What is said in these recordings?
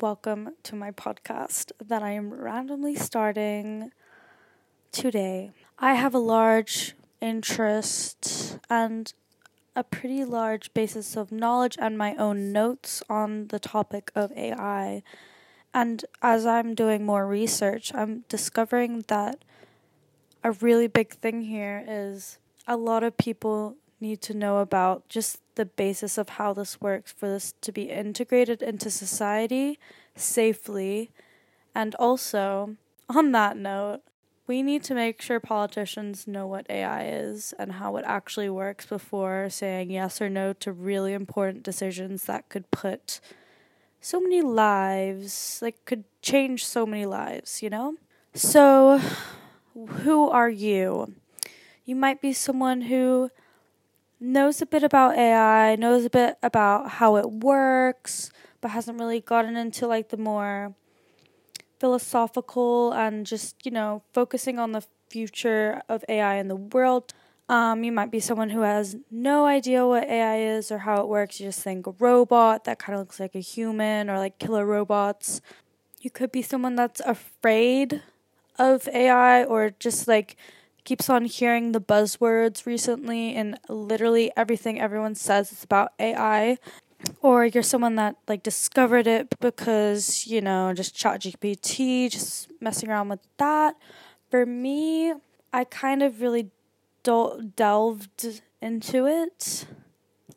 welcome to my podcast that I am randomly starting today. I have a large interest and a pretty large basis of knowledge and my own notes on the topic of AI. And as I'm doing more research, I'm discovering that a really big thing here is a lot of people need to know about just the basis of how this works for this to be integrated into society safely. And also, on that note, we need to make sure politicians know what AI is and how it actually works before saying yes or no to really important decisions that could put so many lives, like, could change so many lives, you know? So, who are you? You might be someone who knows a bit about AI, knows a bit about how it works, but hasn't really gotten into like the more philosophical and just, you know, focusing on the future of AI in the world. Um, you might be someone who has no idea what AI is or how it works. You just think a robot that kind of looks like a human or like killer robots. You could be someone that's afraid of AI or just like keeps on hearing the buzzwords recently and literally everything everyone says. Is about AI or you're someone that like discovered it because you know just chat gpt just messing around with that. For me i kind of really del- delved into it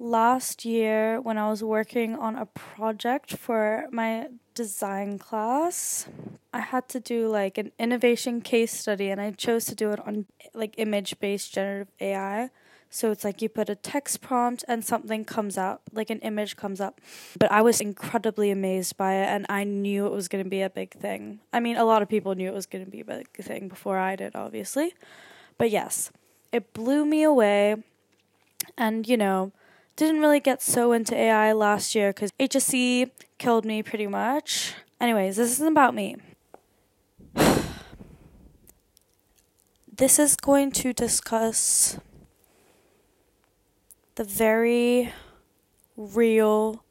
last year when i was working on a project for my design class i had to do like an innovation case study and i chose to do it on like image based generative ai so it's like you put a text prompt and something comes up, like an image comes up. But I was incredibly amazed by it and I knew it was going to be a big thing. I mean, a lot of people knew it was going to be a big thing before I did, obviously. But yes, it blew me away. And, you know, didn't really get so into AI last year because HSC killed me pretty much. Anyways, this isn't about me. this is going to discuss the very real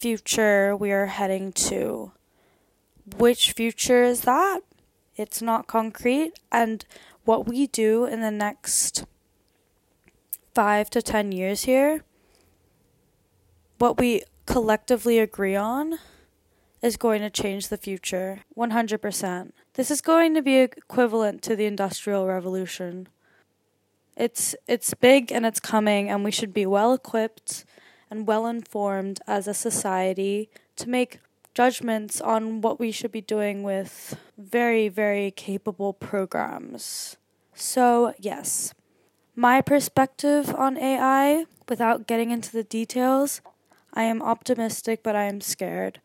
future we are heading to. Which future is that? It's not concrete, and what we do in the next five to ten years here, what we collectively agree on, is going to change the future 100%. This is going to be equivalent to the Industrial Revolution. It's it's big and it's coming and we should be well equipped and well informed as a society to make judgments on what we should be doing with very very capable programs. So, yes. My perspective on AI without getting into the details, I am optimistic but I am scared.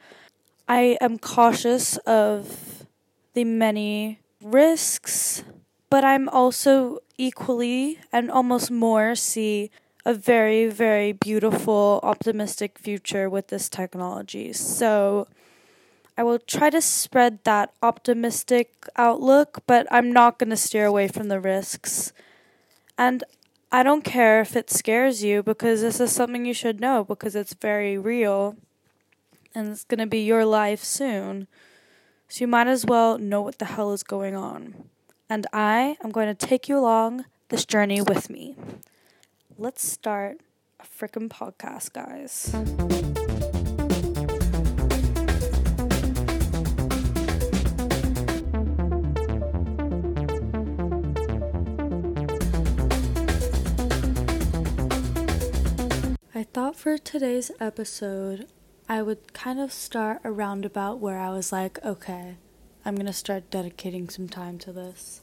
I am cautious of the many risks, but I'm also equally and almost more see a very, very beautiful, optimistic future with this technology. So I will try to spread that optimistic outlook, but I'm not going to steer away from the risks. And I don't care if it scares you because this is something you should know because it's very real and it's going to be your life soon. So you might as well know what the hell is going on and I am going to take you along this journey with me. Let's start a freaking podcast, guys. For today's episode, I would kind of start a roundabout where I was like, okay, I'm gonna start dedicating some time to this.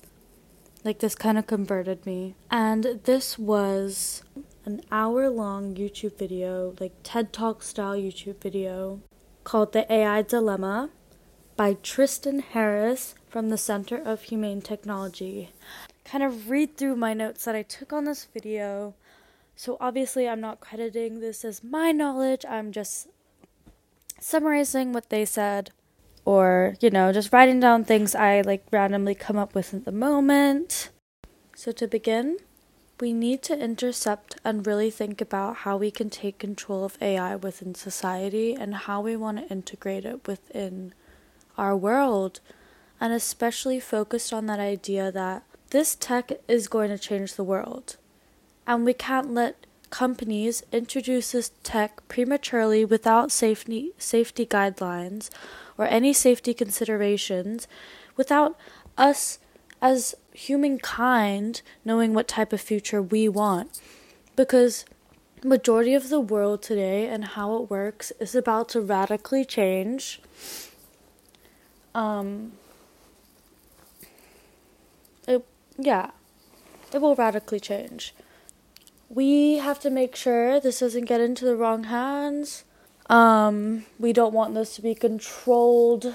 Like, this kind of converted me. And this was an hour long YouTube video, like TED Talk style YouTube video, called The AI Dilemma by Tristan Harris from the Center of Humane Technology. Kind of read through my notes that I took on this video. So, obviously, I'm not crediting this as my knowledge, I'm just summarizing what they said or, you know, just writing down things I like randomly come up with at the moment. So, to begin, we need to intercept and really think about how we can take control of AI within society and how we want to integrate it within our world. And especially focused on that idea that this tech is going to change the world. And we can't let companies introduce this tech prematurely without safety safety guidelines or any safety considerations without us as humankind knowing what type of future we want. Because majority of the world today and how it works is about to radically change. Um it yeah it will radically change we have to make sure this doesn't get into the wrong hands um we don't want this to be controlled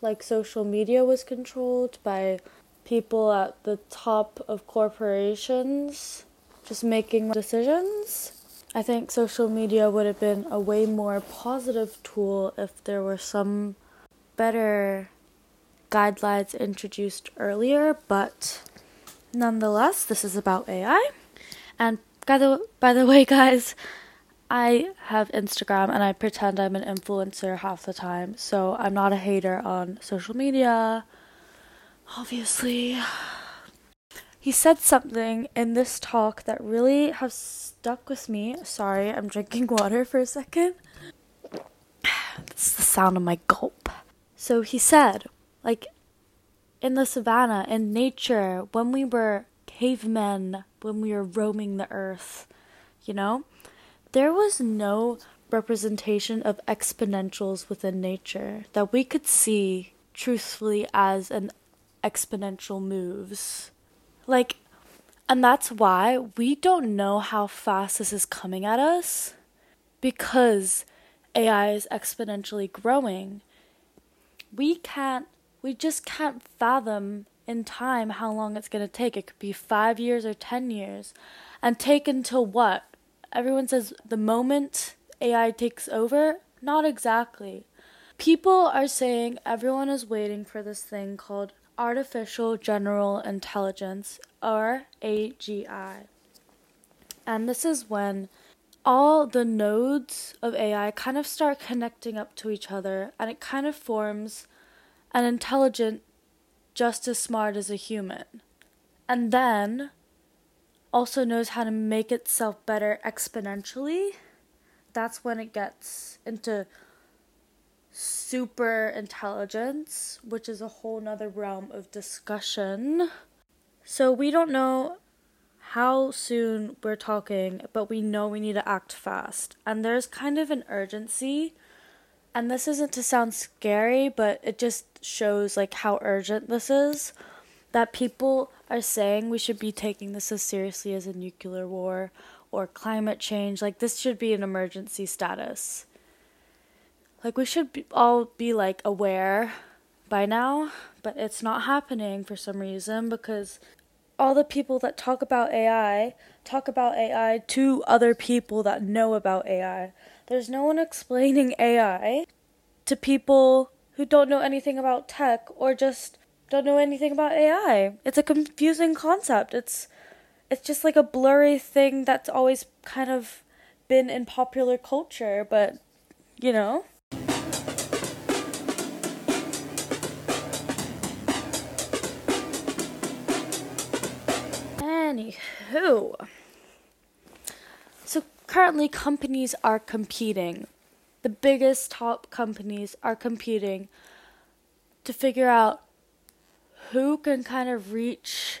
like social media was controlled by people at the top of corporations just making decisions. I think social media would have been a way more positive tool if there were some better guidelines introduced earlier, but nonetheless, this is about AI. And by the by the way, guys, I have Instagram and I pretend I'm an influencer half the time, so I'm not a hater on social media obviously, he said something in this talk that really has stuck with me. Sorry, I'm drinking water for a second. It's the sound of my gulp. So he said, like, in the savannah, in nature, when we were cavemen, when we were roaming the earth, you know, there was no representation of exponentials within nature that we could see truthfully as an exponential moves. Like, and that's why we don't know how fast this is coming at us because AI is exponentially growing. We can't, we just can't fathom in time how long it's going to take. It could be five years or 10 years. And take until what? Everyone says the moment AI takes over? Not exactly. People are saying everyone is waiting for this thing called Artificial General Intelligence, or AGI. And this is when all the nodes of AI kind of start connecting up to each other and it kind of forms an intelligent just as smart as a human. And then also knows how to make itself better exponentially. That's when it gets into super intelligence, which is a whole nother realm of discussion. So we don't know how soon we're talking, but we know we need to act fast. And there's kind of an urgency. And this isn't to sound scary, but it just shows like how urgent this is. That people are saying we should be taking this as seriously as a nuclear war or climate change. Like this should be an emergency status. Like we should be, all be like aware by now, but it's not happening for some reason because all the people that talk about AI talk about AI to other people that know about AI. There's no one explaining AI to people who don't know anything about tech or just don't know anything about AI. It's a confusing concept. It's it's just like a blurry thing that's always kind of been in popular culture, but you know, Anywho, currently companies are competing. The biggest top companies are competing to figure out who can kind of reach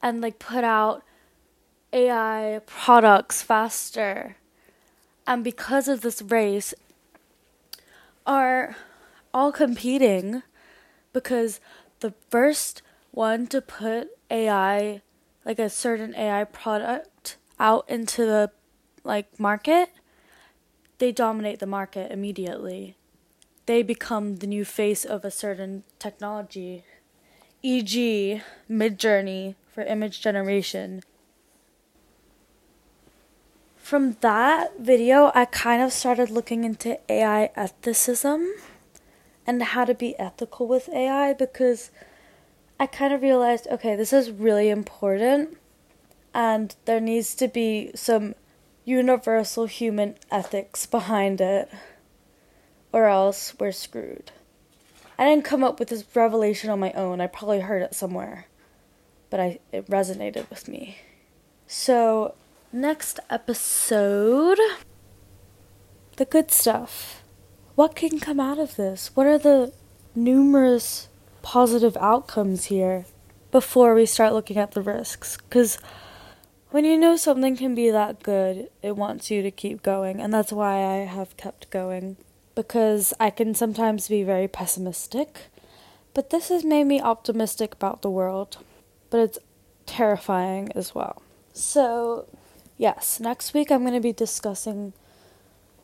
and like put out AI products faster. And because of this race, are all competing because the first one to put AI like a certain AI product out into the like market, they dominate the market immediately. they become the new face of a certain technology, e.g., Midjourney for image generation. From that video, I kind of started looking into AI ethicism and how to be ethical with AI because I kind of realized okay, this is really important and there needs to be some universal human ethics behind it or else we're screwed. I didn't come up with this revelation on my own. I probably heard it somewhere, but I it resonated with me. So, next episode the good stuff. What can come out of this? What are the numerous positive outcomes here before we start looking at the risks? Cuz when you know something can be that good, it wants you to keep going, and that's why I have kept going because I can sometimes be very pessimistic, but this has made me optimistic about the world, but it's terrifying as well. So, yes, next week I'm going to be discussing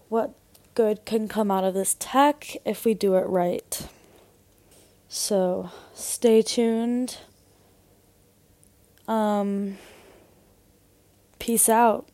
what good can come out of this tech if we do it right. So, stay tuned. Um, peace out.